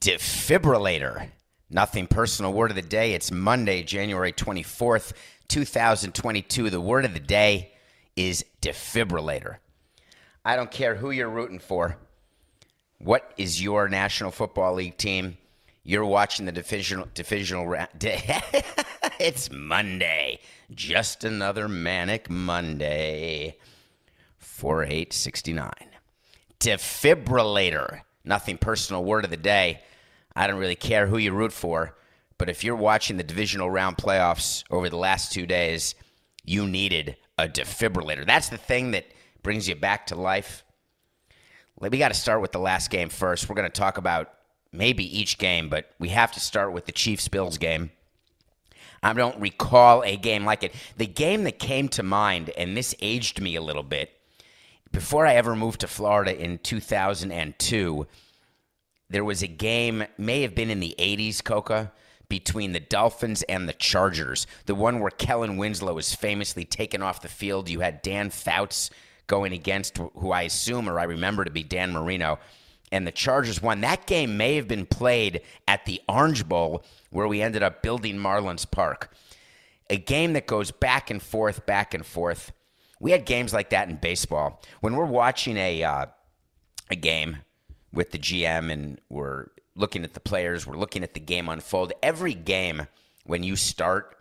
Defibrillator. Nothing personal. Word of the day. It's Monday, January 24th, 2022. The word of the day is defibrillator. I don't care who you're rooting for. What is your National Football League team? You're watching the divisional divisional round. it's Monday. Just another manic Monday. 4869. Defibrillator. Nothing personal. Word of the day. I don't really care who you root for, but if you're watching the divisional round playoffs over the last two days, you needed a defibrillator. That's the thing that brings you back to life. We got to start with the last game first. We're going to talk about maybe each game, but we have to start with the Chiefs Bills game. I don't recall a game like it. The game that came to mind, and this aged me a little bit, before I ever moved to Florida in 2002, there was a game, may have been in the 80s, Coca, between the Dolphins and the Chargers. The one where Kellen Winslow was famously taken off the field. You had Dan Fouts going against who I assume or I remember to be Dan Marino. And the Chargers won. That game may have been played at the Orange Bowl where we ended up building Marlins Park. A game that goes back and forth, back and forth. We had games like that in baseball. When we're watching a uh, a game, with the GM and we're looking at the players, we're looking at the game unfold. Every game, when you start,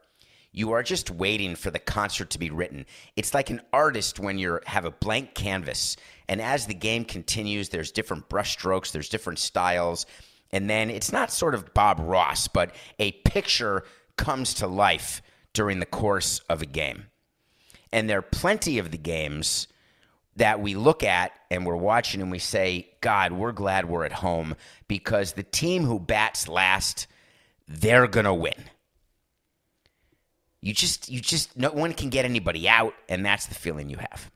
you are just waiting for the concert to be written. It's like an artist when you have a blank canvas, and as the game continues, there's different brushstrokes, there's different styles, and then it's not sort of Bob Ross, but a picture comes to life during the course of a game. And there are plenty of the games that we look at and we're watching and we say, God, we're glad we're at home because the team who bats last, they're going to win. You just, you just, no one can get anybody out, and that's the feeling you have.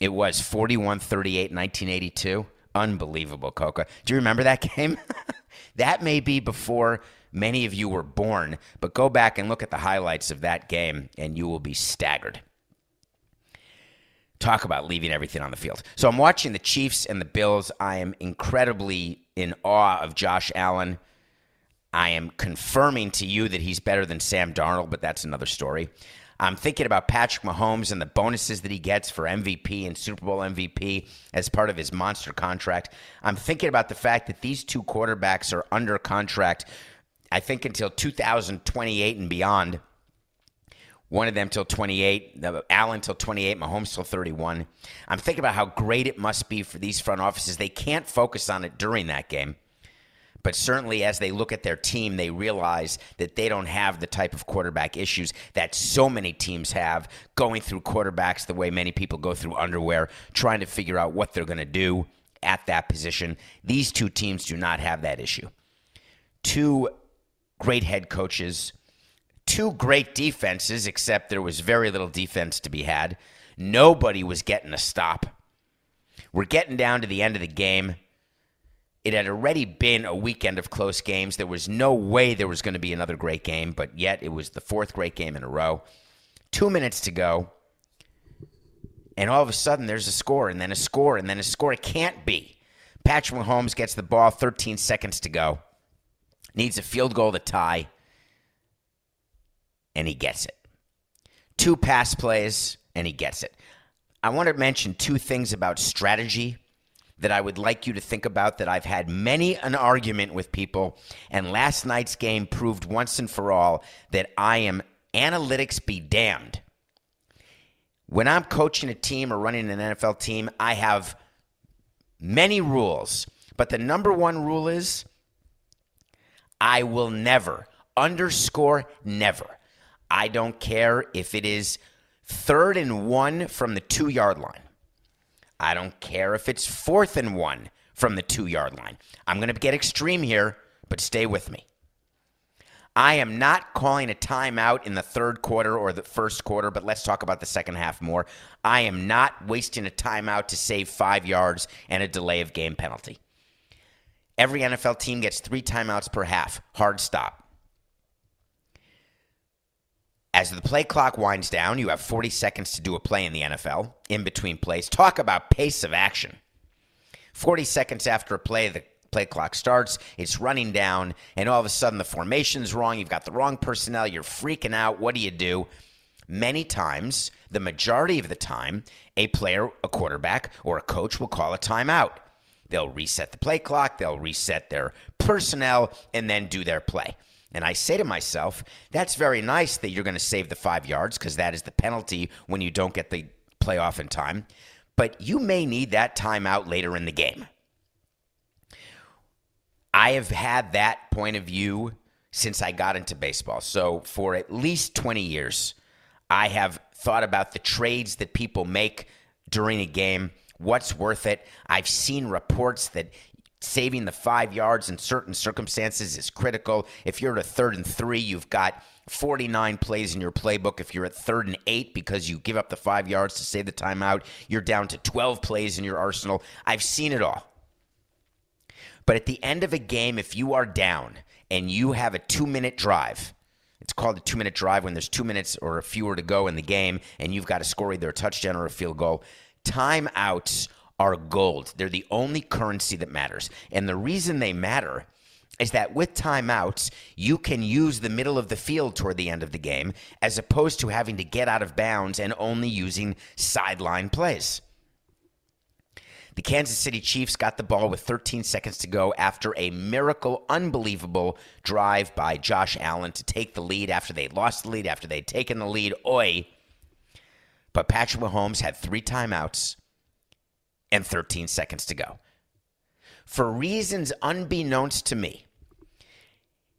It was 41 38, 1982. Unbelievable, Coca. Do you remember that game? that may be before many of you were born, but go back and look at the highlights of that game, and you will be staggered talk about leaving everything on the field. So I'm watching the Chiefs and the Bills. I am incredibly in awe of Josh Allen. I am confirming to you that he's better than Sam Darnold, but that's another story. I'm thinking about Patrick Mahomes and the bonuses that he gets for MVP and Super Bowl MVP as part of his monster contract. I'm thinking about the fact that these two quarterbacks are under contract, I think, until 2028 and beyond. One of them till 28, Allen till 28, Mahomes till 31. I'm thinking about how great it must be for these front offices. They can't focus on it during that game. But certainly, as they look at their team, they realize that they don't have the type of quarterback issues that so many teams have going through quarterbacks the way many people go through underwear, trying to figure out what they're going to do at that position. These two teams do not have that issue. Two great head coaches two great defenses, except there was very little defense to be had. Nobody was getting a stop. We're getting down to the end of the game. It had already been a weekend of close games. There was no way there was going to be another great game, but yet it was the fourth great game in a row. Two minutes to go. And all of a sudden, there's a score, and then a score, and then a score. It can't be. Patrick Mahomes gets the ball, 13 seconds to go. Needs a field goal to tie and he gets it. Two pass plays, and he gets it. I want to mention two things about strategy that I would like you to think about that I've had many an argument with people, and last night's game proved once and for all that I am analytics be damned. when I'm coaching a team or running an NFL team, I have many rules. But the number one rule is I will never, underscore never. I don't care if it is third and one from the two yard line. I don't care if it's fourth and one from the two yard line. I'm going to get extreme here, but stay with me. I am not calling a timeout in the third quarter or the first quarter, but let's talk about the second half more. I am not wasting a timeout to save five yards and a delay of game penalty. Every NFL team gets three timeouts per half. Hard stop. As the play clock winds down, you have 40 seconds to do a play in the NFL in between plays. Talk about pace of action. 40 seconds after a play, the play clock starts, it's running down, and all of a sudden the formation's wrong. You've got the wrong personnel. You're freaking out. What do you do? Many times, the majority of the time, a player, a quarterback, or a coach will call a timeout. They'll reset the play clock, they'll reset their personnel, and then do their play. And I say to myself, that's very nice that you're going to save the five yards because that is the penalty when you don't get the playoff in time. But you may need that timeout later in the game. I have had that point of view since I got into baseball. So for at least 20 years, I have thought about the trades that people make during a game, what's worth it. I've seen reports that saving the five yards in certain circumstances is critical. If you're at a third and three, you've got 49 plays in your playbook. If you're at third and eight because you give up the five yards to save the timeout, you're down to 12 plays in your arsenal. I've seen it all. But at the end of a game, if you are down and you have a two minute drive, it's called a two minute drive when there's two minutes or fewer to go in the game and you've got to score either a touchdown or a field goal. Timeouts are gold. They're the only currency that matters. And the reason they matter is that with timeouts, you can use the middle of the field toward the end of the game as opposed to having to get out of bounds and only using sideline plays. The Kansas City Chiefs got the ball with 13 seconds to go after a miracle, unbelievable drive by Josh Allen to take the lead after they lost the lead, after they'd taken the lead. Oi. But Patrick Mahomes had three timeouts and 13 seconds to go. For reasons unbeknownst to me,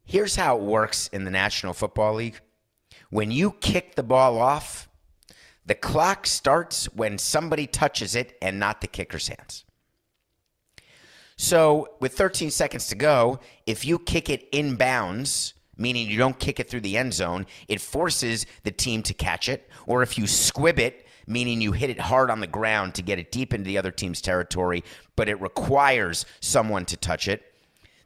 here's how it works in the National Football League. When you kick the ball off, the clock starts when somebody touches it and not the kicker's hands. So, with 13 seconds to go, if you kick it in bounds, meaning you don't kick it through the end zone, it forces the team to catch it. Or if you squib it, meaning you hit it hard on the ground to get it deep into the other team's territory, but it requires someone to touch it,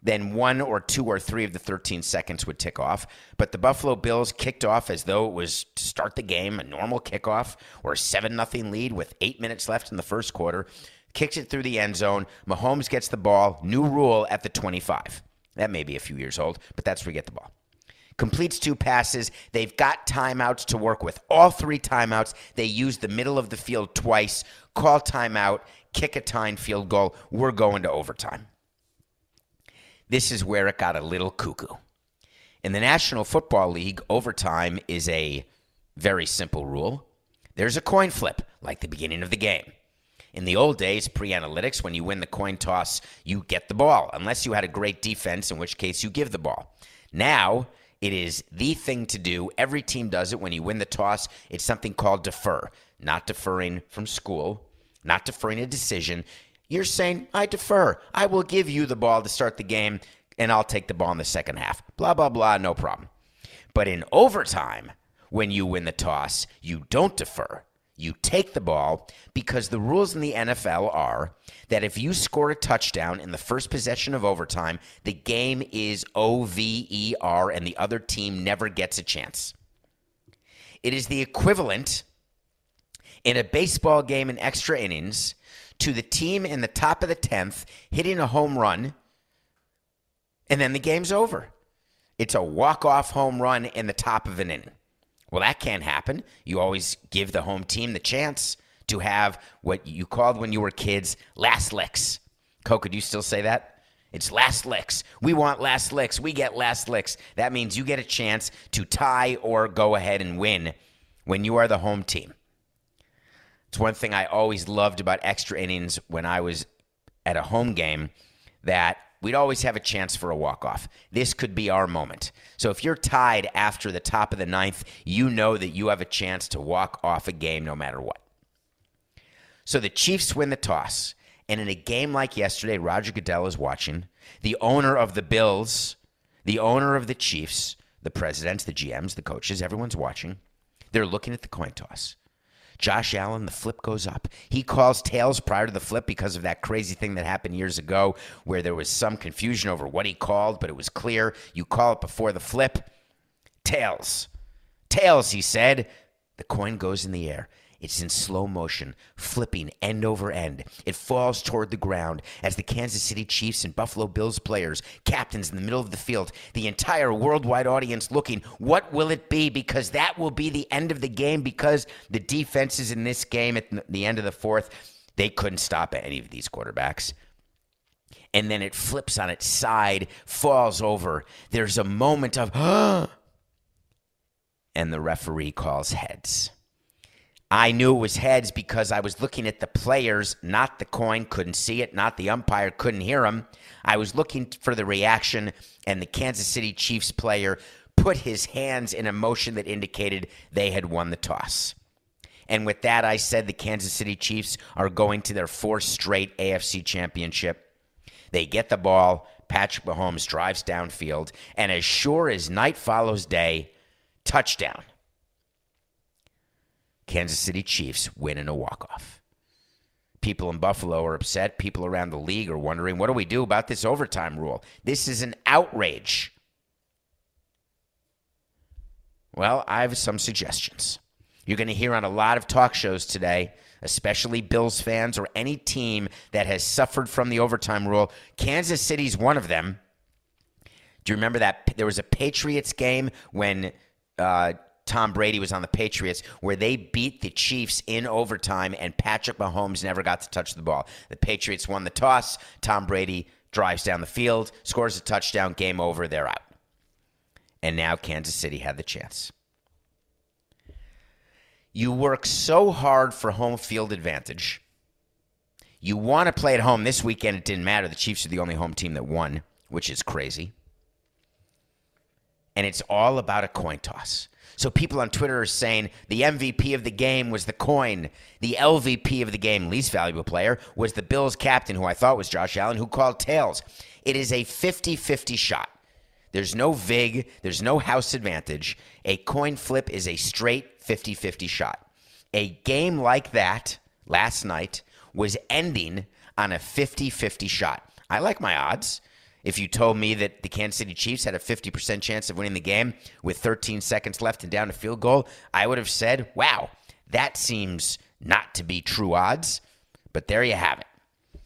then one or two or three of the 13 seconds would tick off. But the Buffalo Bills kicked off as though it was to start the game, a normal kickoff or a 7 0 lead with eight minutes left in the first quarter. Kicks it through the end zone. Mahomes gets the ball. New rule at the 25. That may be a few years old, but that's where you get the ball completes two passes. They've got timeouts to work with. All three timeouts, they use the middle of the field twice, call timeout, kick a tying field goal. We're going to overtime. This is where it got a little cuckoo. In the National Football League, overtime is a very simple rule. There's a coin flip, like the beginning of the game. In the old days, pre analytics, when you win the coin toss, you get the ball, unless you had a great defense, in which case you give the ball. Now, it is the thing to do. Every team does it when you win the toss. It's something called defer, not deferring from school, not deferring a decision. You're saying, I defer. I will give you the ball to start the game, and I'll take the ball in the second half. Blah, blah, blah, no problem. But in overtime, when you win the toss, you don't defer. You take the ball because the rules in the NFL are that if you score a touchdown in the first possession of overtime, the game is OVER and the other team never gets a chance. It is the equivalent in a baseball game in extra innings to the team in the top of the 10th hitting a home run, and then the game's over. It's a walk off home run in the top of an inning. Well, that can't happen. You always give the home team the chance to have what you called when you were kids last licks. Coke, could you still say that? It's last licks. We want last licks. We get last licks. That means you get a chance to tie or go ahead and win when you are the home team. It's one thing I always loved about extra innings when I was at a home game that we'd always have a chance for a walk off. This could be our moment. So if you're tied after the top of the ninth, you know that you have a chance to walk off a game no matter what. So the Chiefs win the toss. And in a game like yesterday, Roger Goodell is watching. The owner of the Bills, the owner of the Chiefs, the presidents, the GMs, the coaches, everyone's watching. They're looking at the coin toss. Josh Allen, the flip goes up. He calls tails prior to the flip because of that crazy thing that happened years ago where there was some confusion over what he called, but it was clear. You call it before the flip. Tails. Tails, he said. The coin goes in the air. It's in slow motion, flipping end over end. It falls toward the ground as the Kansas City Chiefs and Buffalo Bills players, captains in the middle of the field, the entire worldwide audience looking, what will it be? Because that will be the end of the game because the defenses in this game at the end of the fourth, they couldn't stop any of these quarterbacks and then it flips on its side, falls over. There's a moment of, and the referee calls heads. I knew it was heads because I was looking at the players, not the coin, couldn't see it, not the umpire, couldn't hear him. I was looking for the reaction, and the Kansas City Chiefs player put his hands in a motion that indicated they had won the toss. And with that, I said the Kansas City Chiefs are going to their fourth straight AFC championship. They get the ball. Patrick Mahomes drives downfield, and as sure as night follows day, touchdown. Kansas City Chiefs win in a walk-off. People in Buffalo are upset. People around the league are wondering, what do we do about this overtime rule? This is an outrage. Well, I have some suggestions. You're going to hear on a lot of talk shows today, especially Bills fans or any team that has suffered from the overtime rule. Kansas City's one of them. Do you remember that there was a Patriots game when uh, Tom Brady was on the Patriots, where they beat the Chiefs in overtime, and Patrick Mahomes never got to touch the ball. The Patriots won the toss. Tom Brady drives down the field, scores a touchdown, game over, they're out. And now Kansas City had the chance. You work so hard for home field advantage. You want to play at home this weekend. It didn't matter. The Chiefs are the only home team that won, which is crazy. And it's all about a coin toss. So people on Twitter are saying the MVP of the game was the coin. The LVP of the game, least valuable player, was the Bills captain, who I thought was Josh Allen, who called tails. It is a 50 50 shot. There's no VIG, there's no house advantage. A coin flip is a straight 50 50 shot. A game like that last night was ending on a 50 50 shot. I like my odds. If you told me that the Kansas City Chiefs had a 50% chance of winning the game with 13 seconds left and down a field goal, I would have said, wow, that seems not to be true odds. But there you have it.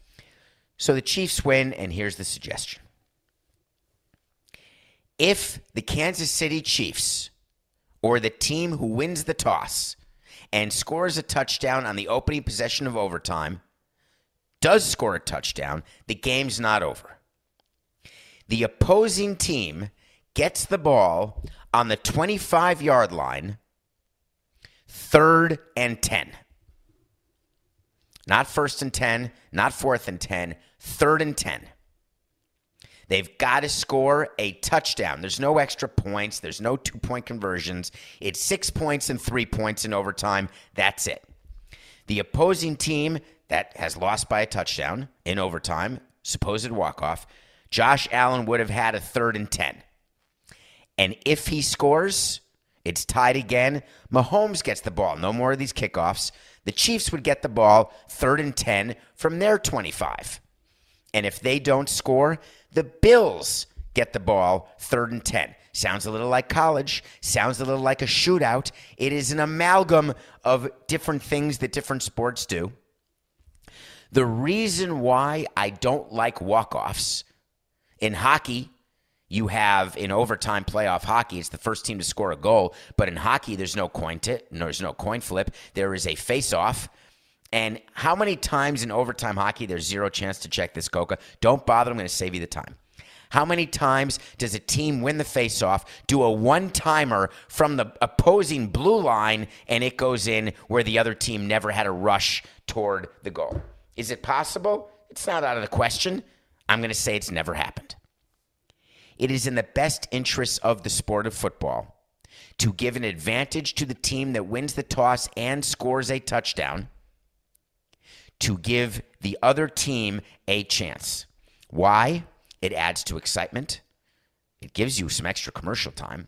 So the Chiefs win, and here's the suggestion. If the Kansas City Chiefs or the team who wins the toss and scores a touchdown on the opening possession of overtime does score a touchdown, the game's not over the opposing team gets the ball on the 25 yard line, third and 10. Not first and 10, not fourth and 10, third and 10. They've got to score a touchdown. There's no extra points, there's no two point conversions. It's six points and three points in overtime. That's it. The opposing team that has lost by a touchdown in overtime, supposed walk off, Josh Allen would have had a third and 10. And if he scores, it's tied again. Mahomes gets the ball. No more of these kickoffs. The Chiefs would get the ball third and 10 from their 25. And if they don't score, the Bills get the ball third and 10. Sounds a little like college, sounds a little like a shootout. It is an amalgam of different things that different sports do. The reason why I don't like walk offs in hockey, you have in overtime playoff hockey, it's the first team to score a goal. But in hockey, there's no coin tit, there's no coin flip. There is a face off. And how many times in overtime hockey there's zero chance to check this coca? Don't bother. I'm going to save you the time. How many times does a team win the faceoff, do a one timer from the opposing blue line, and it goes in where the other team never had a rush toward the goal? Is it possible? It's not out of the question. I'm going to say it's never happened. It is in the best interests of the sport of football to give an advantage to the team that wins the toss and scores a touchdown to give the other team a chance. Why? It adds to excitement. It gives you some extra commercial time.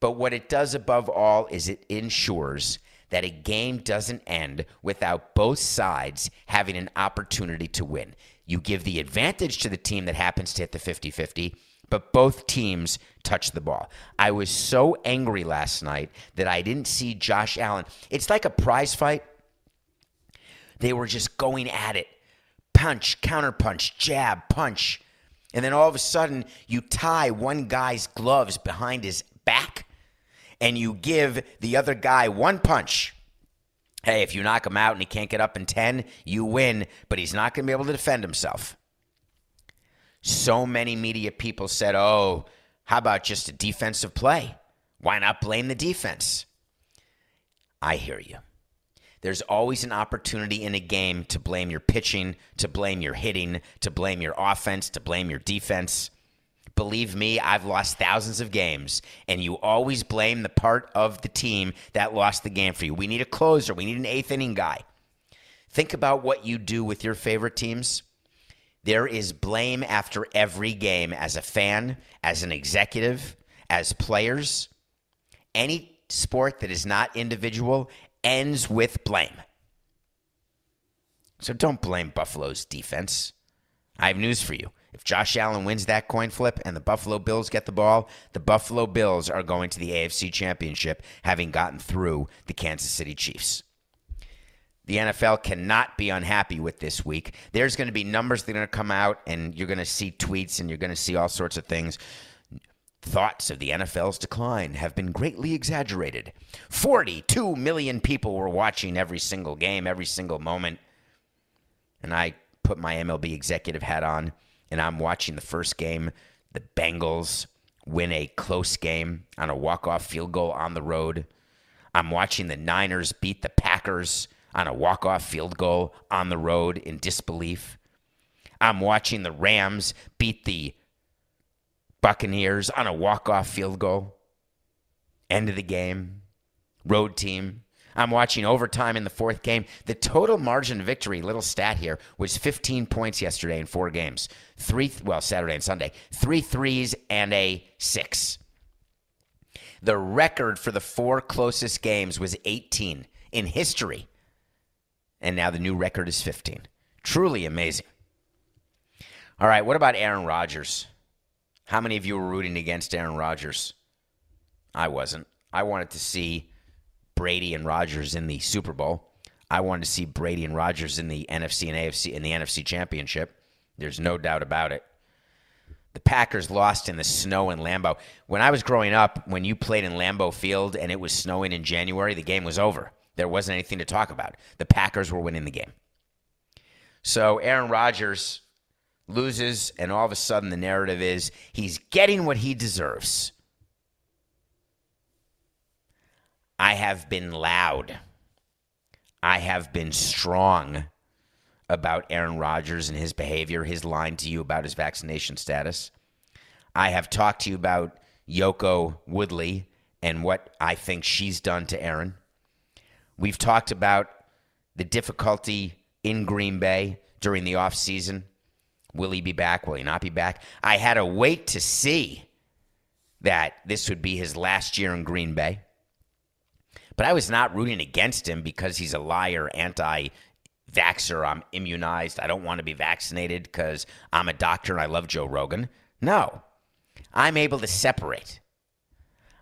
But what it does above all is it ensures that a game doesn't end without both sides having an opportunity to win. You give the advantage to the team that happens to hit the 50 50, but both teams touch the ball. I was so angry last night that I didn't see Josh Allen. It's like a prize fight. They were just going at it punch, counter punch, jab, punch. And then all of a sudden, you tie one guy's gloves behind his back and you give the other guy one punch. Hey, if you knock him out and he can't get up in 10, you win, but he's not going to be able to defend himself. So many media people said, oh, how about just a defensive play? Why not blame the defense? I hear you. There's always an opportunity in a game to blame your pitching, to blame your hitting, to blame your offense, to blame your defense. Believe me, I've lost thousands of games, and you always blame the part of the team that lost the game for you. We need a closer, we need an eighth inning guy. Think about what you do with your favorite teams. There is blame after every game as a fan, as an executive, as players. Any sport that is not individual ends with blame. So don't blame Buffalo's defense. I have news for you. If Josh Allen wins that coin flip and the Buffalo Bills get the ball, the Buffalo Bills are going to the AFC Championship, having gotten through the Kansas City Chiefs. The NFL cannot be unhappy with this week. There's going to be numbers that are going to come out, and you're going to see tweets and you're going to see all sorts of things. Thoughts of the NFL's decline have been greatly exaggerated. 42 million people were watching every single game, every single moment. And I put my MLB executive hat on, and I'm watching the first game. The Bengals win a close game on a walk-off field goal on the road. I'm watching the Niners beat the Packers on a walk-off field goal on the road in disbelief. I'm watching the Rams beat the Buccaneers on a walk-off field goal. End of the game. Road team. I'm watching overtime in the fourth game. The total margin of victory, little stat here, was 15 points yesterday in four games. Three, well, Saturday and Sunday. Three threes and a six. The record for the four closest games was 18 in history. And now the new record is 15. Truly amazing. All right, what about Aaron Rodgers? How many of you were rooting against Aaron Rodgers? I wasn't. I wanted to see Brady and Rodgers in the Super Bowl. I wanted to see Brady and Rodgers in the NFC and AFC in the NFC Championship. There's no doubt about it. The Packers lost in the snow in Lambeau. When I was growing up, when you played in Lambeau Field and it was snowing in January, the game was over. There wasn't anything to talk about. The Packers were winning the game. So Aaron Rodgers loses, and all of a sudden the narrative is he's getting what he deserves. I have been loud. I have been strong about Aaron Rodgers and his behavior, his line to you about his vaccination status. I have talked to you about Yoko Woodley and what I think she's done to Aaron. We've talked about the difficulty in Green Bay during the offseason Will he be back? Will he not be back? I had to wait to see that this would be his last year in Green Bay. But I was not rooting against him because he's a liar, anti vaxxer. I'm immunized. I don't want to be vaccinated because I'm a doctor and I love Joe Rogan. No, I'm able to separate.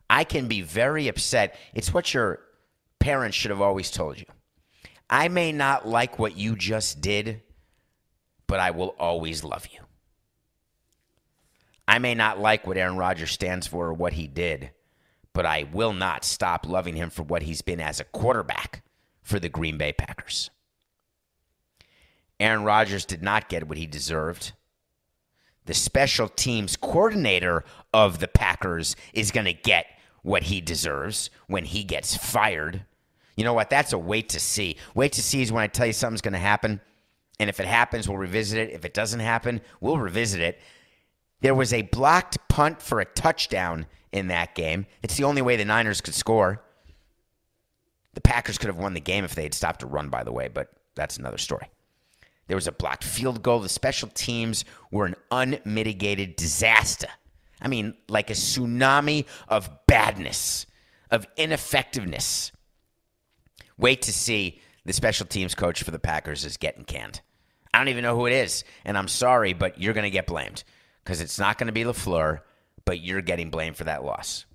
I can be very upset. It's what your parents should have always told you. I may not like what you just did, but I will always love you. I may not like what Aaron Rodgers stands for or what he did, but I will not stop loving him for what he's been as a quarterback for the Green Bay Packers. Aaron Rodgers did not get what he deserved. the special teams coordinator of the Packers is going to get what he deserves when he gets fired. You know what? That's a wait to see. Wait to see is when I tell you something's going to happen. And if it happens, we'll revisit it. If it doesn't happen, we'll revisit it. There was a blocked punt for a touchdown in that game. It's the only way the Niners could score. The Packers could have won the game if they had stopped a run, by the way, but that's another story. There was a blocked field goal. The special teams were an unmitigated disaster. I mean, like a tsunami of badness, of ineffectiveness. Wait to see the special teams coach for the Packers is getting canned. I don't even know who it is. And I'm sorry, but you're going to get blamed because it's not going to be LaFleur, but you're getting blamed for that loss.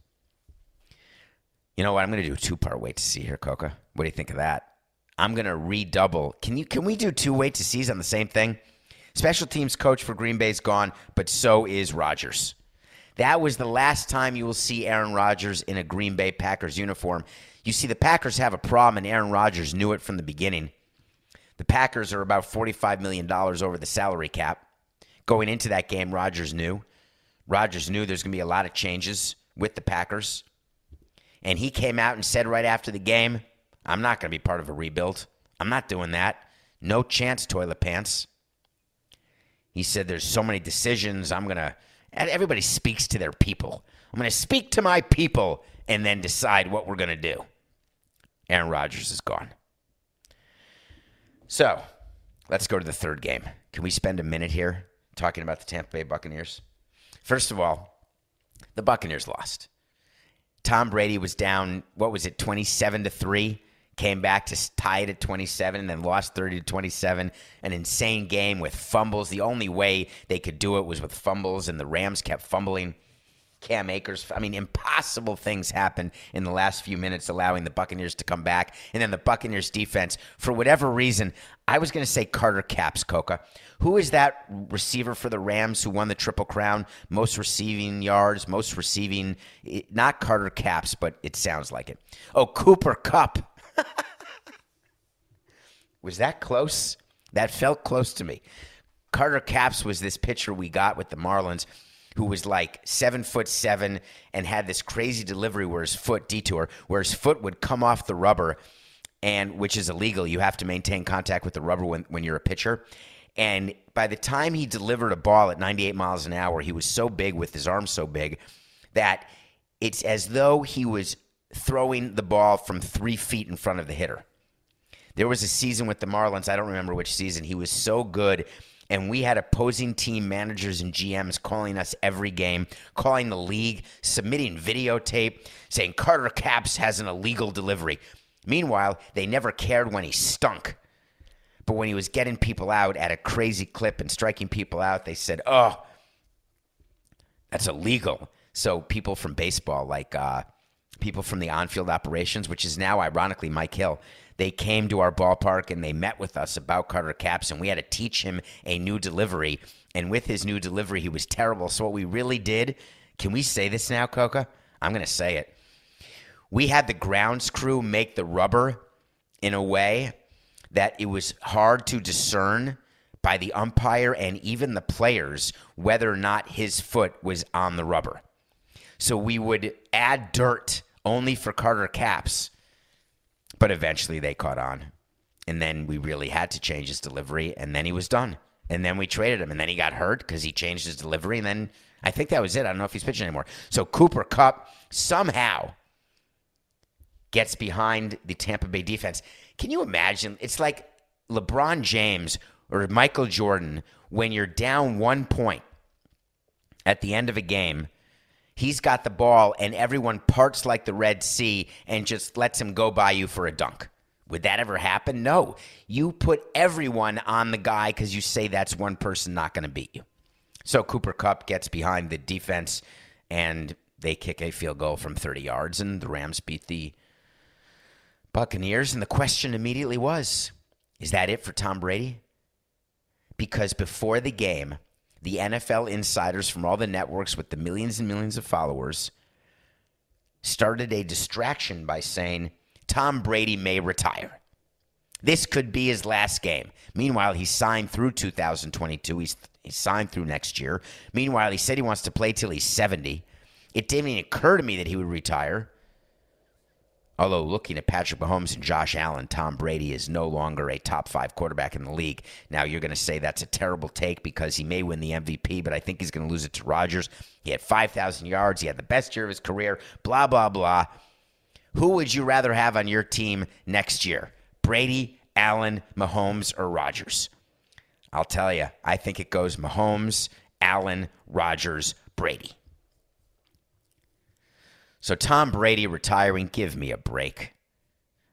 You know what? I'm going to do a two part wait to see here, Coca. What do you think of that? I'm going to redouble. Can you? Can we do two wait to sees on the same thing? Special teams coach for Green Bay's gone, but so is Rodgers. That was the last time you will see Aaron Rodgers in a Green Bay Packers uniform. You see, the Packers have a problem, and Aaron Rodgers knew it from the beginning. The Packers are about $45 million over the salary cap. Going into that game, Rodgers knew. Rodgers knew there's going to be a lot of changes with the Packers. And he came out and said right after the game, I'm not going to be part of a rebuild. I'm not doing that. No chance, toilet pants. He said, There's so many decisions. I'm going to, everybody speaks to their people. I'm going to speak to my people and then decide what we're going to do. Aaron Rodgers is gone. So let's go to the third game. Can we spend a minute here talking about the Tampa Bay Buccaneers? First of all, the Buccaneers lost. Tom Brady was down, what was it, 27 to 3? Came back to tie it at 27 and then lost 30 to 27. An insane game with fumbles. The only way they could do it was with fumbles, and the Rams kept fumbling. Cam Akers. I mean, impossible things happened in the last few minutes, allowing the Buccaneers to come back. And then the Buccaneers defense, for whatever reason, I was going to say Carter Capps, Coca. Who is that receiver for the Rams who won the Triple Crown? Most receiving yards, most receiving, eh, not Carter Capps, but it sounds like it. Oh, Cooper Kupp. was that close? That felt close to me. Carter Capps was this pitcher we got with the Marlins who was like seven foot seven and had this crazy delivery where his foot detour, where his foot would come off the rubber, and which is illegal. You have to maintain contact with the rubber when, when you're a pitcher. And by the time he delivered a ball at 98 miles an hour, he was so big with his arms so big that it's as though he was throwing the ball from three feet in front of the hitter. There was a season with the Marlins, I don't remember which season, he was so good and we had opposing team managers and GMs calling us every game, calling the league, submitting videotape, saying Carter Capps has an illegal delivery. Meanwhile, they never cared when he stunk. But when he was getting people out at a crazy clip and striking people out, they said, oh, that's illegal. So people from baseball, like uh, people from the on field operations, which is now ironically Mike Hill, they came to our ballpark and they met with us about Carter Capps, and we had to teach him a new delivery. And with his new delivery, he was terrible. So what we really did, can we say this now, Coca? I'm going to say it. We had the grounds crew make the rubber in a way that it was hard to discern by the umpire and even the players whether or not his foot was on the rubber. So we would add dirt only for Carter Capps but eventually they caught on. And then we really had to change his delivery, and then he was done. And then we traded him, and then he got hurt because he changed his delivery, and then I think that was it. I don't know if he's pitching anymore. So Cooper Kupp somehow gets behind the Tampa Bay defense. Can you imagine? It's like LeBron James or Michael Jordan when you're down one point at the end of a game He's got the ball, and everyone parts like the Red Sea and just lets him go by you for a dunk. Would that ever happen? No. You put everyone on the guy because you say that's one person not going to beat you. So Cooper Kupp gets behind the defense, and they kick a field goal from 30 yards, and the Rams beat the Buccaneers. And the question immediately was is that it for Tom Brady? Because before the game, the NFL insiders from all the networks with the millions and millions of followers started a distraction by saying Tom Brady may retire. This could be his last game. Meanwhile, he signed through 2022. He's He's signed through next year. Meanwhile, he said he wants to play till he's 70. It didn't even occur to me that he would retire. Although looking at Patrick Mahomes and Josh Allen, Tom Brady is no longer a top five quarterback in the league. Now you're going to say that's a terrible take because he may win the MVP, but I think he's going to lose it to Rodgers. He had 5,000 yards. He had the best year of his career. Blah blah blah. Who would you rather have on your team next year? Brady, Allen, Mahomes, or Rodgers? I'll tell you. I think it goes Mahomes, Allen, Rodgers, Brady. So Tom Brady retiring, give me a break.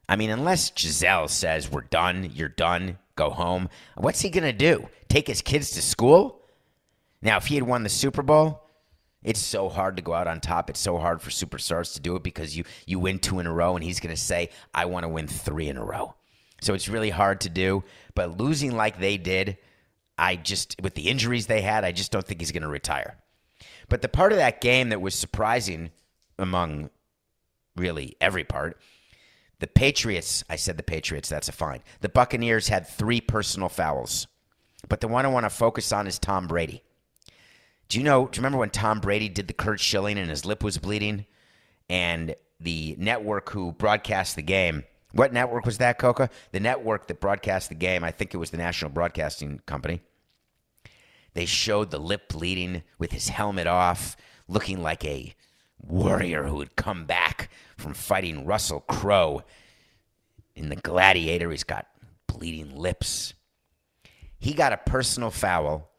I mean, unless Gisele says we're done, you're done, go home, what's he to do? Take his kids to school? Now, if he had won the Super Bowl, it's so hard to go out on top. It's so hard for superstars to do it because you you win two in a row, and he's to say, "I want to win three in a row." So it's really hard to do. But losing like they did, I just with the injuries they had, I just don't think he's to retire. But the part of that game that was surprising among really every part. The Patriots, I said the Patriots, that's a fine. The Buccaneers had three personal fouls. But the one I want to focus on is Tom Brady. Do you know, do you remember when Tom Brady did the Curt Schilling and his lip was bleeding? And the network who broadcast the game, what network was that, Coca? The network that broadcast the game, I think it was the National Broadcasting Company. They showed the lip bleeding with his helmet off, looking like a warrior who had come back from fighting Russell Crowe in The Gladiator. He's got bleeding lips. He got a personal foul,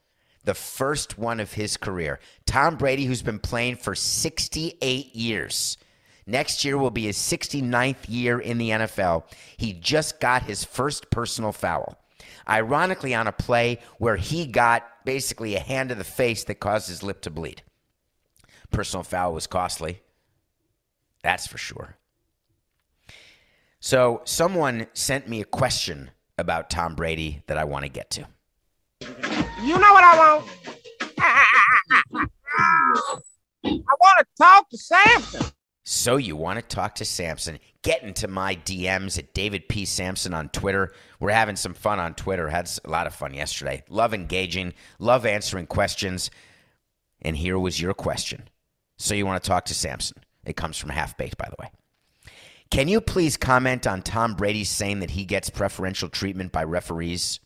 the first one of his career. Tom Brady, who's been playing for 68 years. Next year will be his 69th year in the NFL. He just got his first personal foul. Ironically, on a play where he got basically a hand to the face that caused his lip to bleed personal foul was costly. That's for sure. So, someone sent me a question about Tom Brady that I want to get to. You know what I want? I want to talk to Samson. So, you want to talk to Samson? Get into my DMs at David P. Samson on Twitter. We're having some fun on Twitter. Had a lot of fun yesterday. Love engaging, love answering questions. And here was your question so you want to talk to Samson. It comes from Half Baked, by the way. Can you please comment on Tom Brady saying that he gets preferential treatment by referees?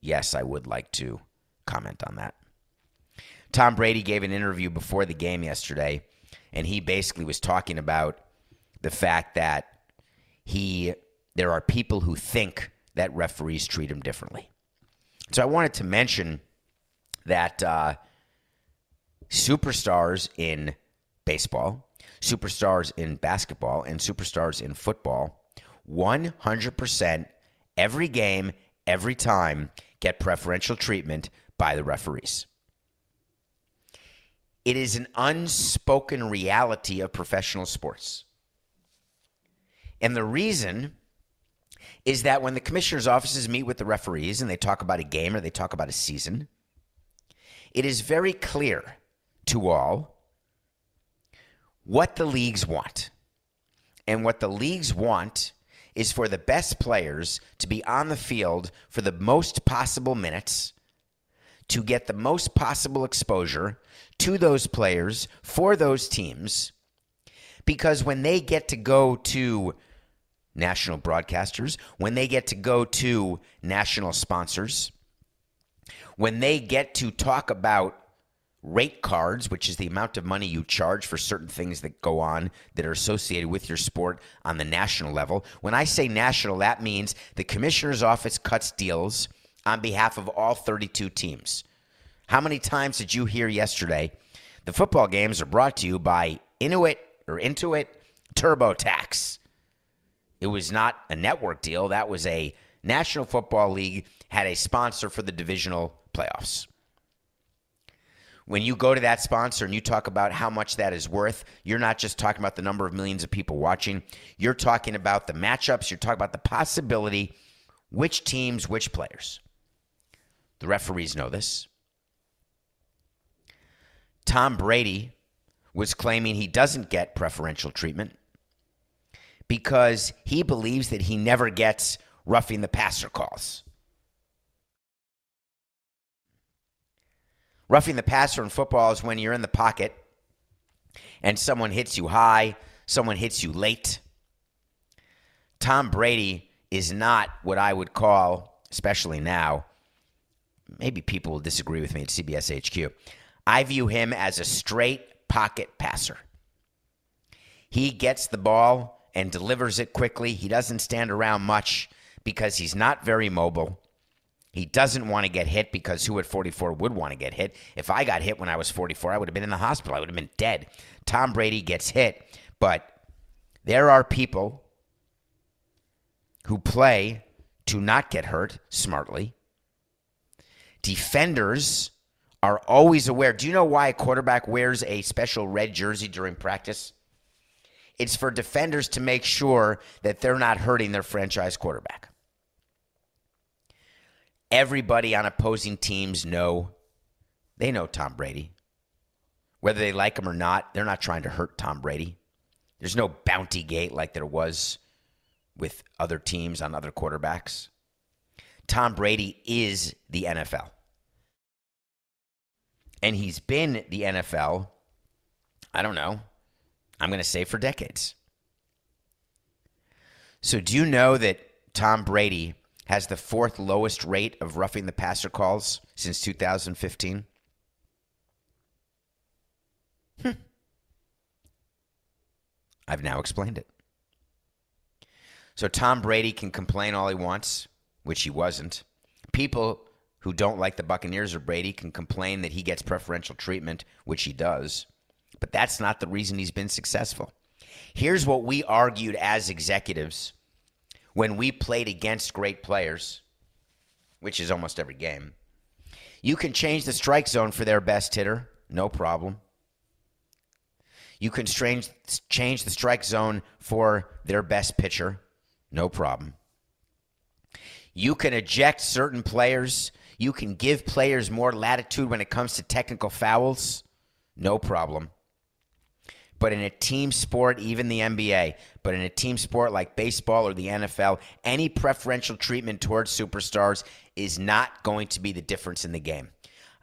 Yes, I would like to comment on that. Tom Brady gave an interview before the game yesterday, and he basically was talking about the fact that he there are people who think that referees treat him differently. So I wanted to mention that uh, superstars in baseball, superstars in basketball, and superstars in football 100% every game, every time get preferential treatment by the referees. It is an unspoken reality of professional sports. And the reason is that when the commissioner's offices meet with the referees and they talk about a game or they talk about a season, it is very clear to all what the leagues want. And what the leagues want is for the best players to be on the field for the most possible minutes, to get the most possible exposure to those players for those teams. Because when they get to go to national broadcasters, when they get to go to national sponsors, when they get to talk about rate cards, which is the amount of money you charge for certain things that go on that are associated with your sport on the national level. When I say national, that means the commissioner's office cuts deals on behalf of all 32 teams. How many times did you hear yesterday? The football games are brought to you by Inuit or Intuit TurboTax. It was not a network deal. That was a National Football League had a sponsor for the divisional playoffs when you go to that sponsor and you talk about how much that is worth, you're not just talking about the number of millions of people watching. You're talking about the matchups. You're talking about the possibility, which teams, which players. The referees know this. Tom Brady was claiming he doesn't get preferential treatment because he believes that he never gets roughing the passer calls. Roughing the passer in football is when you're in the pocket and someone hits you high, someone hits you late. Tom Brady is not what I would call, especially now, maybe people will disagree with me at CBS HQ. I view him as a straight pocket passer. He gets the ball and delivers it quickly. He doesn't stand around much because he's not very mobile. He doesn't want to get hit because who at 44 would want to get hit? If I got hit when I was 44, I would have been in the hospital. I would have been dead. Tom Brady gets hit, but there are people who play to not get hurt smartly. Defenders are always aware. Do you know why a quarterback wears a special red jersey during practice? It's for defenders to make sure that they're not hurting their franchise quarterback. Everybody on opposing teams know they know Tom Brady. Whether they like him or not, they're not trying to hurt Tom Brady. There's no bounty gate like there was with other teams on other quarterbacks. Tom Brady is the NFL. And he's been the NFL, I don't know, I'm going to say for decades. So, do you know that Tom Brady has the fourth lowest rate of roughing the passer calls since 2015? Hmm. I've now explained it. So Tom Brady can complain all he wants, which he wasn't. People who don't like the Buccaneers or Brady can complain that he gets preferential treatment, which he does. But that's not the reason he's been successful. Here's what we argued as executives when we played against great players, which is almost every game. You can change the strike zone for their best hitter, no problem. You can change, change the strike zone for their best pitcher, no problem. You can eject certain players. You can give players more latitude when it comes to technical fouls, no problem. But in a team sport, even the NBA, but in a team sport like baseball or the NFL, any preferential treatment towards superstars is not going to be the difference in the game.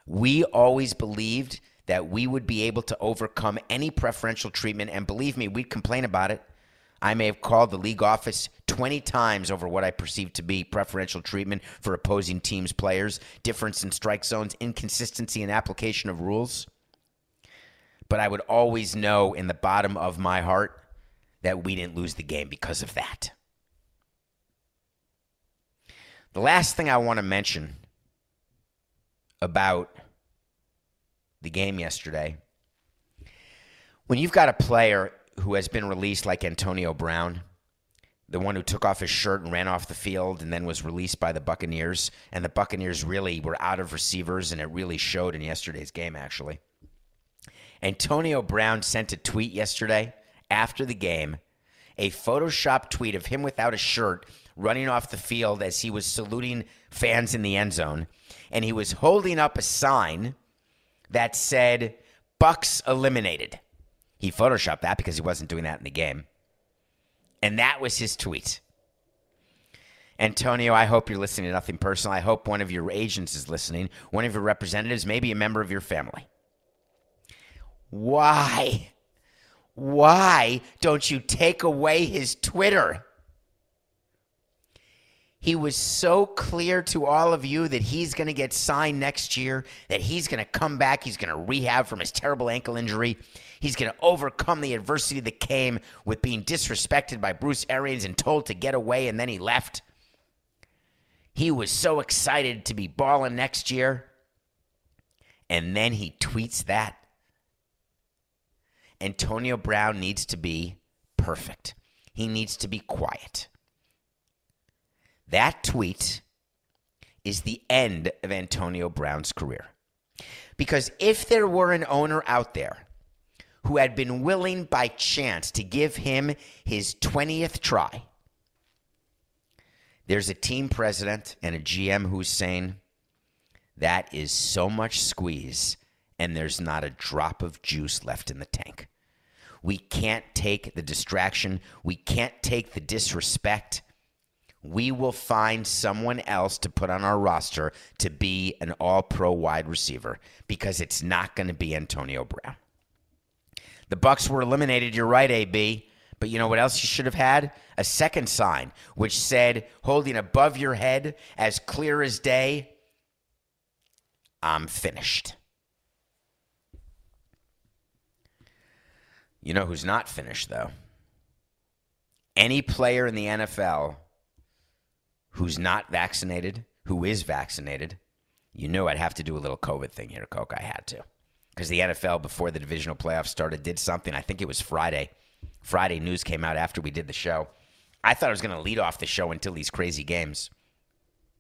We always believed that we would be able to overcome any preferential treatment. And believe me, we'd complain about it. I may have called the league office 20 times over what I perceived to be preferential treatment for opposing teams' players, difference in strike zones, inconsistency in application of rules. But I would always know in the bottom of my heart that we didn't lose the game because of that. The last thing I want to mention about the game yesterday. When you've got a player who has been released like Antonio Brown, the one who took off his shirt and ran off the field and then was released by the Buccaneers, and the Buccaneers really were out of receivers, and it really showed in yesterday's game, actually. Antonio Brown sent a tweet yesterday after the game, a Photoshop tweet of him without a shirt running off the field as he was saluting fans in the end zone, and he was holding up a sign that said Bucs eliminated. He photoshopped that because he wasn't doing that in the game. And that was his tweet. Antonio, I hope you're listening to nothing personal. I hope one of your agents is listening, one of your representatives, maybe a member of your family. Why? Why don't you take away his Twitter? He was so clear to all of you that he's going to get signed next year, that he's going to come back, he's going to rehab from his terrible ankle injury. He's going to overcome the adversity that came with being disrespected by Bruce Arians and told to get away, and then he left. He was so excited to be balling next year. And then he tweets that. Antonio Brown needs to be perfect. He needs to be quiet. That tweet is the end of Antonio Brown's career. Because if there were an owner out there who had been willing by chance to give him his 20th try, there's a team president and a GM who's saying, that is so much squeeze, and there's not a drop of juice left in the tank. We can't take the distraction. We can't take the disrespect. we will find someone else to put on our roster to be an all pro wide receiver because it's not going to be Antonio Brown. The Bucs were eliminated, you're right, AB. But you know what else you should have had? A second sign which said, holding above your head as clear as day, I'm finished. You know who's not finished, though? Any player in the NFL who's not vaccinated, who is vaccinated, you knew I'd have to do a little COVID thing here, Coke. I had to. Because the NFL, before the divisional playoffs started, did something. I think it was Friday. Friday news came out after we did the show. I thought I was going to lead off the show until these crazy games.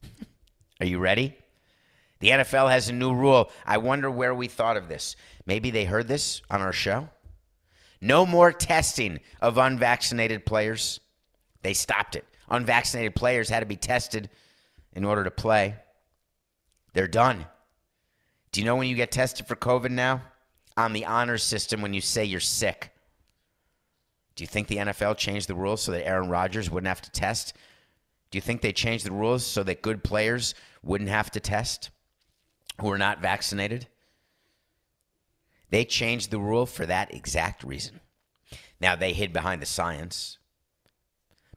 Are you ready? The NFL has a new rule. I wonder where we thought of this. Maybe they heard this on our show. No more testing of unvaccinated players. They stopped it. Unvaccinated players had to be tested in order to play. They're done. Do you know when you get tested for COVID now? On the honor system when you say you're sick. Do you think the NFL changed the rules so that Aaron Rodgers wouldn't have to test? Do you think they changed the rules so that good players wouldn't have to test who are not vaccinated? They changed the rule for that exact reason. Now, they hid behind the science.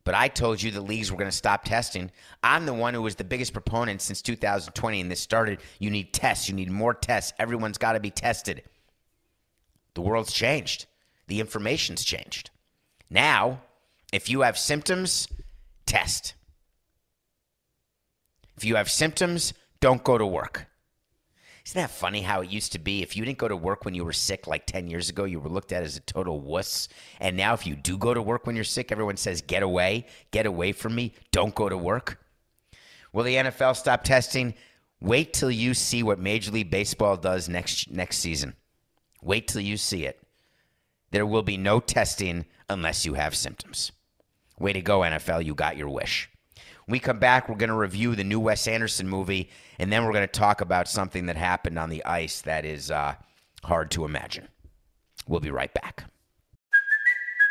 But I told you the leagues were going to stop testing. I'm the one who was the biggest proponent since 2020, and this started. You need tests. You need more tests. Everyone's got to be tested. The world's changed, the information's changed. Now, if you have symptoms, test. If you have symptoms, don't go to work. Isn't that funny how it used to be? If you didn't go to work when you were sick like 10 years ago, you were looked at as a total wuss. And now, if you do go to work when you're sick, everyone says, get away, get away from me, don't go to work. Will the NFL stop testing? Wait till you see what Major League Baseball does next, next season. Wait till you see it. There will be no testing unless you have symptoms. Way to go, NFL. You got your wish. When we come back, we're going to review the new Wes Anderson movie, and then we're going to talk about something that happened on the ice that is uh, hard to imagine. We'll be right back.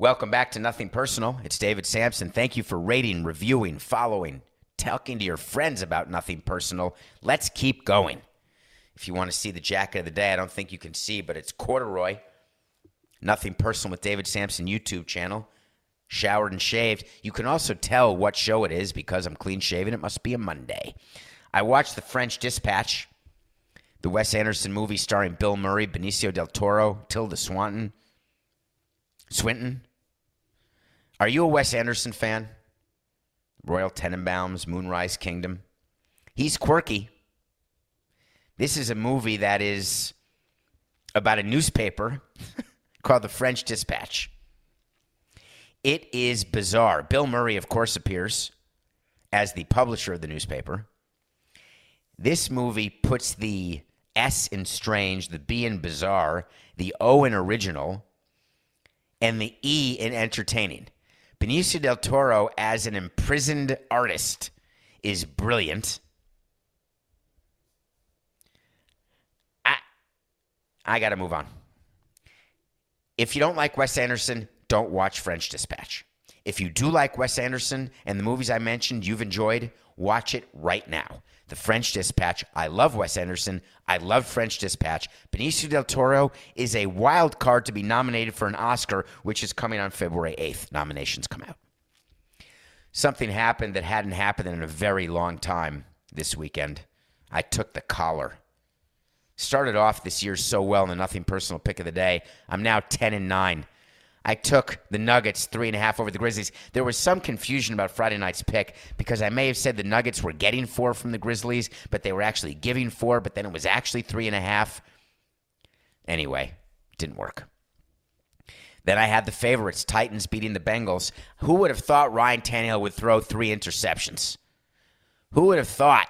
Welcome back to Nothing Personal. It's David Samson. Thank you for rating, reviewing, following, talking to your friends about Nothing Personal. Let's keep going. If you want to see the jacket of the day, I don't think you can see, but it's corduroy. Nothing Personal with David Samson YouTube channel. Showered and shaved. You can also tell what show it is because I'm clean shaven. It must be a Monday. I watched The French Dispatch, the Wes Anderson movie starring Bill Murray, Benicio del Toro, Tilda Swanton, Swinton. Are you a Wes Anderson fan? Royal Tenenbaums, Moonrise Kingdom. He's quirky. This is a movie that is about a newspaper called The French Dispatch. It is bizarre. Bill Murray, of course, appears as the publisher of the newspaper. This movie puts the S in strange, the B in bizarre, the O in original, and the E in entertaining. Benicio del Toro as an imprisoned artist is brilliant. I I got to move on. If you don't like Wes Anderson, don't watch French Dispatch. If you do like Wes Anderson and the movies I mentioned you've enjoyed, watch it right now. The French Dispatch. I love Wes Anderson. I love French Dispatch. Benicio del Toro is a wild card to be nominated for an Oscar, which is coming on February 8th. Nominations come out. Something happened that hadn't happened in a very long time this weekend. I took the collar. Started off this year so well in the nothing personal pick of the day. I'm now 10 and 9. I took the Nuggets three and a half over the Grizzlies. There was some confusion about Friday night's pick because I may have said the Nuggets were getting four from the Grizzlies, but they were actually giving four, but then it was actually three and a half. Anyway, didn't work. Then I had the favorites, Titans beating the Bengals. Who would have thought Ryan Tannehill would throw three interceptions? Who would have thought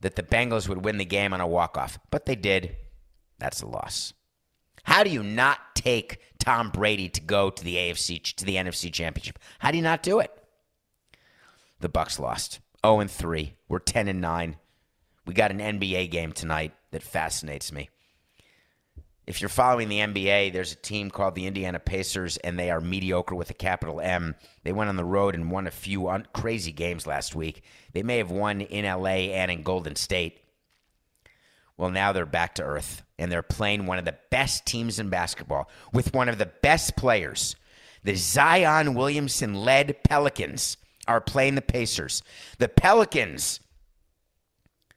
that the Bengals would win the game on a walk-off? But they did. That's a loss. How do you not take Tom Brady to go to the AFC to the NFC Championship? How do you not do it? The Bucs lost. 0 and 3. We're 10 and 9. We got an NBA game tonight that fascinates me. If you're following the NBA, there's a team called the Indiana Pacers, and they are mediocre with a capital M. They went on the road and won a few un- crazy games last week. They may have won in LA and in Golden State. Well, now they're back to earth, and they're playing one of the best teams in basketball with one of the best players. The Zion Williamson led Pelicans are playing the Pacers. The Pelicans,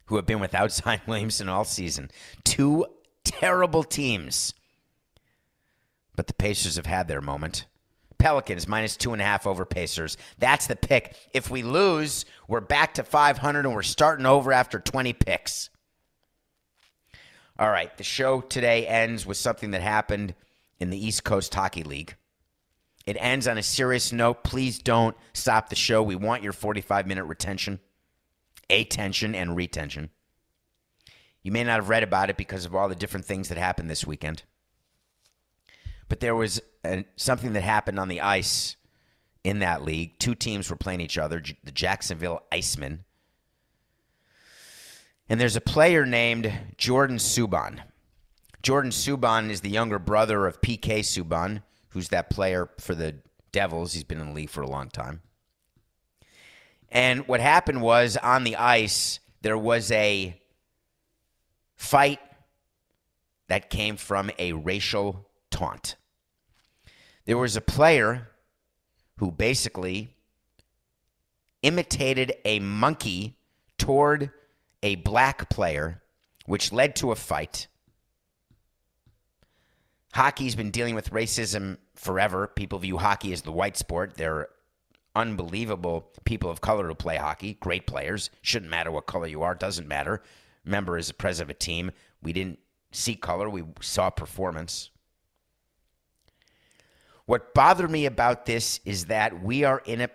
who have been without Zion Williamson all season, two terrible teams. But the Pacers have had their moment. Pelicans minus two and a half over Pacers. That's the pick. If we lose, we're back to 500 and we're starting over after 20 picks. All right, the show today ends with something that happened in the East Coast Hockey League. It ends on a serious note. Please don't stop the show. We want your 45 minute retention, attention, and retention. You may not have read about it because of all the different things that happened this weekend. But there was a, something that happened on the ice in that league. Two teams were playing each other the Jacksonville Icemen. And there's a player named Jordan Subban. Jordan Subban is the younger brother of PK Subban, who's that player for the Devils. He's been in the league for a long time. And what happened was on the ice, there was a fight that came from a racial taunt. There was a player who basically imitated a monkey toward a black player, which led to a fight. Hockey's been dealing with racism forever. People view hockey as the white sport. There are unbelievable people of color who play hockey, great players. Shouldn't matter what color you are, doesn't matter. Remember, as a president of a team, we didn't see color, we saw performance. What bothered me about this is that we are in a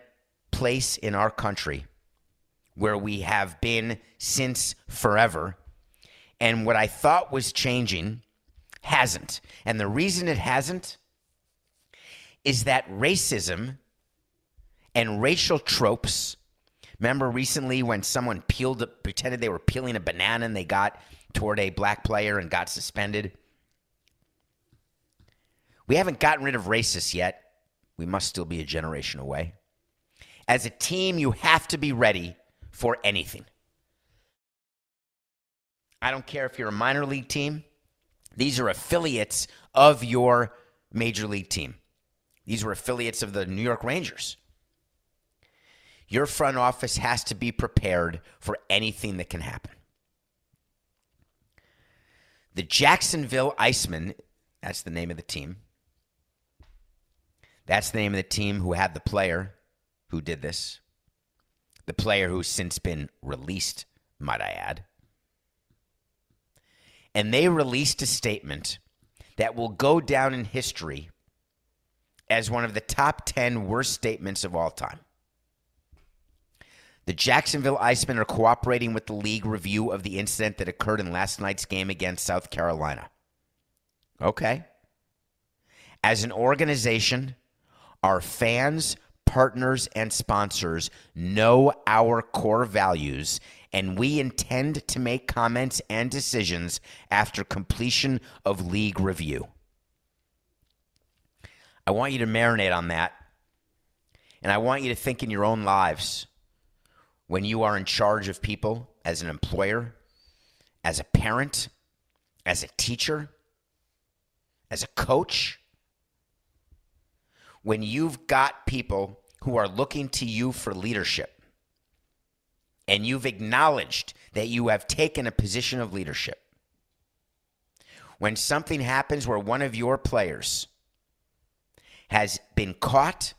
place in our country where we have been since forever. And what I thought was changing hasn't. And the reason it hasn't is that racism and racial tropes. Remember recently when someone peeled, pretended they were peeling a banana and they got toward a black player and got suspended? We haven't gotten rid of racists yet. We must still be a generation away. As a team, you have to be ready for anything. I don't care if you're a minor league team, these are affiliates of your major league team. These were affiliates of the New York Rangers. Your front office has to be prepared for anything that can happen. The Jacksonville Icemen, that's the name of the team. That's the name of the team who had the player who did this. The player who's since been released, might I add. And they released a statement that will go down in history as one of the top 10 worst statements of all time. The Jacksonville Icemen are cooperating with the league review of the incident that occurred in last night's game against South Carolina. Okay. As an organization, our fans, partners, and sponsors know our core values, and we intend to make comments and decisions after completion of league review. I want you to marinate on that, and I want you to think in your own lives when you are in charge of people as an employer, as a parent, as a teacher, as a coach, when you've got people who are looking to you for leadership and you've acknowledged that you have taken a position of leadership, when something happens where one of your players has been caught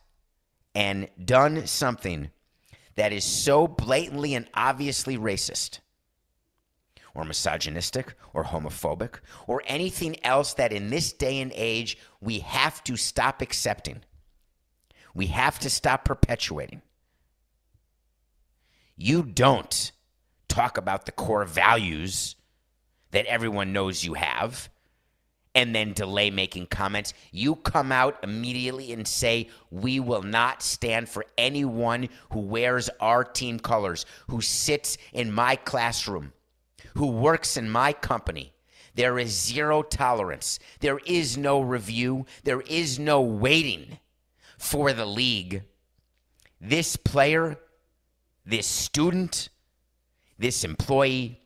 and done something that is so blatantly and obviously racist, or misogynistic or homophobic or anything else that in this day and age we have to stop accepting. We have to stop perpetuating. You don't talk about the core values that everyone knows you have and then delay making comments. You come out immediately and say, We will not stand for anyone who wears our team colors, who sits in my classroom, who works in my company. There is zero tolerance. There is no review. There is no waiting for the league. This player, this student, this employee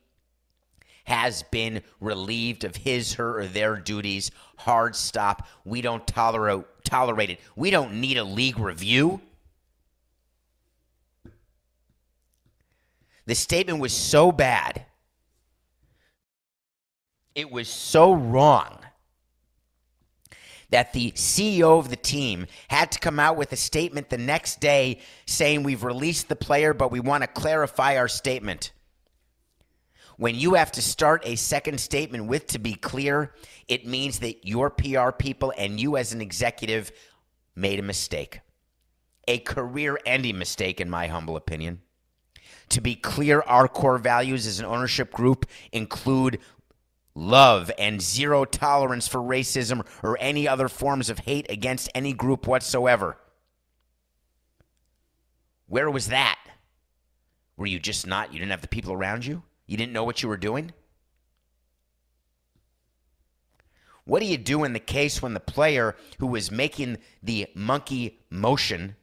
has been relieved of his, her, or their duties. Hard stop. We don't tolerate tolerate it. We don't need a league review. The statement was so bad. It was so wrong that the CEO of the team had to come out with a statement the next day saying, We've released the player, but we want to clarify our statement. When you have to start a second statement with to be clear, it means that your PR people and you as an executive made a mistake. A career ending mistake, in my humble opinion. To be clear, our core values as an ownership group include love and zero tolerance for racism or any other forms of hate against any group whatsoever. Where was that? Were you just not, you didn't have the people around you? You didn't know what you were doing? What do you do in the case when the player who was making the monkey motion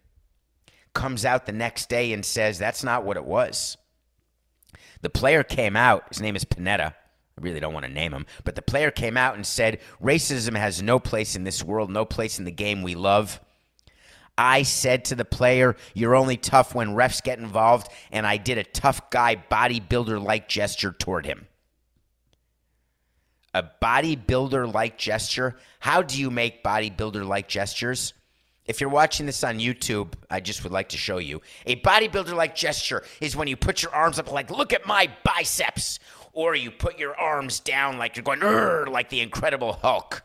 comes out the next day and says that's not what it was? The player came out, his name is Panetta. I really don't want to name him, but the player came out and said racism has no place in this world, no place in the game we love. I said to the player, You're only tough when refs get involved, and I did a tough guy bodybuilder like gesture toward him. A bodybuilder like gesture? How do you make bodybuilder like gestures? If you're watching this on YouTube, I just would like to show you. A bodybuilder like gesture is when you put your arms up, like, look at my biceps. Or you put your arms down like you're going, like the Incredible Hulk.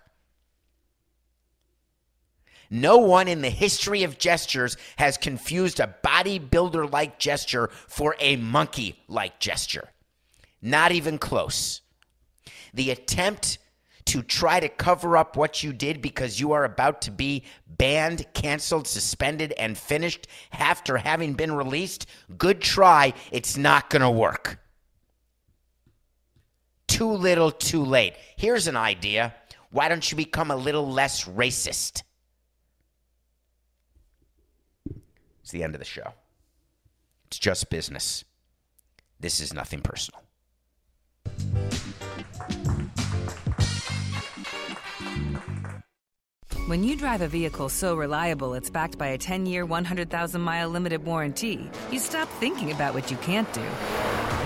No one in the history of gestures has confused a bodybuilder like gesture for a monkey like gesture. Not even close. The attempt to try to cover up what you did because you are about to be banned, canceled, suspended, and finished after having been released, good try. It's not going to work. Too little, too late. Here's an idea. Why don't you become a little less racist? It's the end of the show. It's just business. This is nothing personal. When you drive a vehicle so reliable it's backed by a 10 year, 100,000 mile limited warranty, you stop thinking about what you can't do